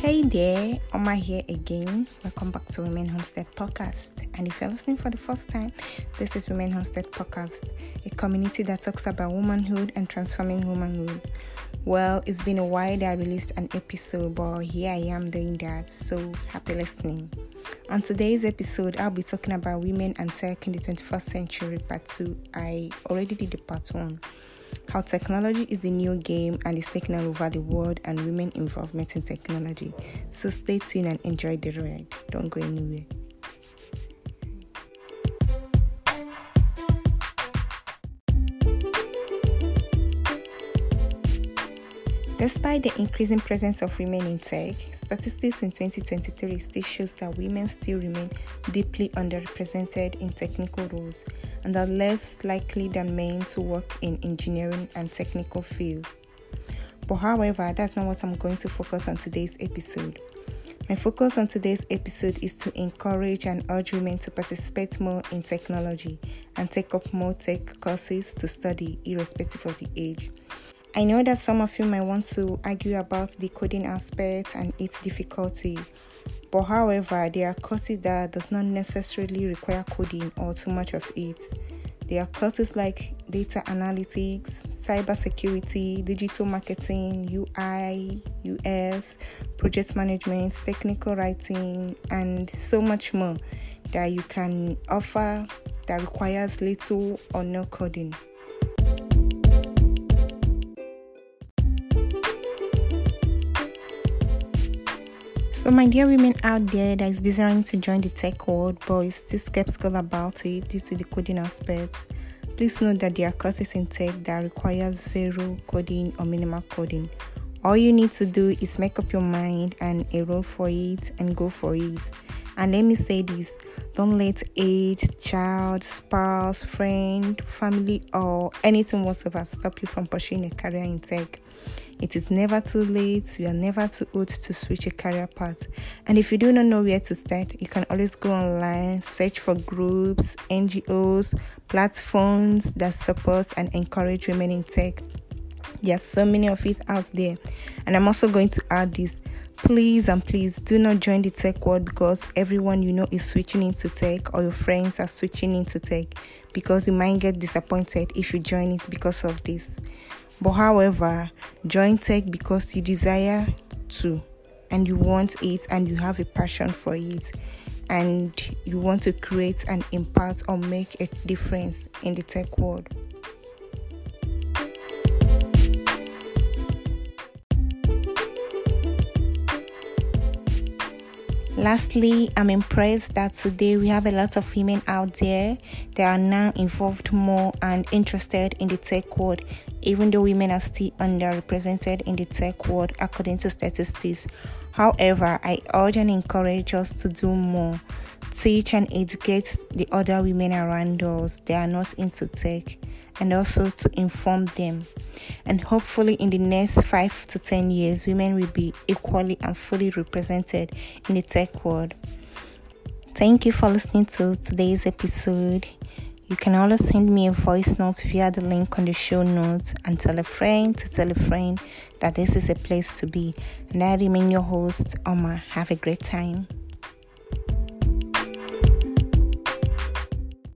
Hey there, Oma here again. Welcome back to Women Homestead Podcast. And if you're listening for the first time, this is Women Homestead Podcast, a community that talks about womanhood and transforming womanhood. Well, it's been a while that I released an episode, but here I am doing that. So happy listening. On today's episode, I'll be talking about women and tech in the 21st century, part two. I already did the part one how technology is the new game and is taking over the world and women involvement in technology. So stay tuned and enjoy the ride. Don't go anywhere. Despite the increasing presence of women in tech, statistics in 2023 still shows that women still remain deeply underrepresented in technical roles and are less likely than men to work in engineering and technical fields. But however, that's not what I'm going to focus on today's episode. My focus on today's episode is to encourage and urge women to participate more in technology and take up more tech courses to study, irrespective of the age. I know that some of you might want to argue about the coding aspect and its difficulty, but however, there are courses that does not necessarily require coding or too much of it. There are courses like data analytics, cybersecurity, digital marketing, UI, UX, project management, technical writing, and so much more that you can offer that requires little or no coding. So, my dear women out there that is desiring to join the tech world but is still skeptical about it due to the coding aspect, please note that there are courses in tech that require zero coding or minimal coding. All you need to do is make up your mind and enroll for it and go for it. And let me say this don't let age, child, spouse, friend, family, or anything whatsoever stop you from pursuing a career in tech. It is never too late, you are never too old to switch a career path. And if you do not know where to start, you can always go online, search for groups, NGOs, platforms that support and encourage women in tech. There are so many of it out there. And I'm also going to add this please and please do not join the tech world because everyone you know is switching into tech or your friends are switching into tech because you might get disappointed if you join it because of this. But however, join tech because you desire to and you want it and you have a passion for it and you want to create an impact or make a difference in the tech world. Lastly, I'm impressed that today we have a lot of women out there that are now involved more and interested in the tech world, even though women are still underrepresented in the tech world according to statistics. However, I urge and encourage us to do more, teach and educate the other women around us that are not into tech and also to inform them. And hopefully, in the next five to 10 years, women will be equally and fully represented in the tech world. Thank you for listening to today's episode. You can always send me a voice note via the link on the show notes and tell a friend to tell a friend that this is a place to be. And I remain your host, Oma. Have a great time.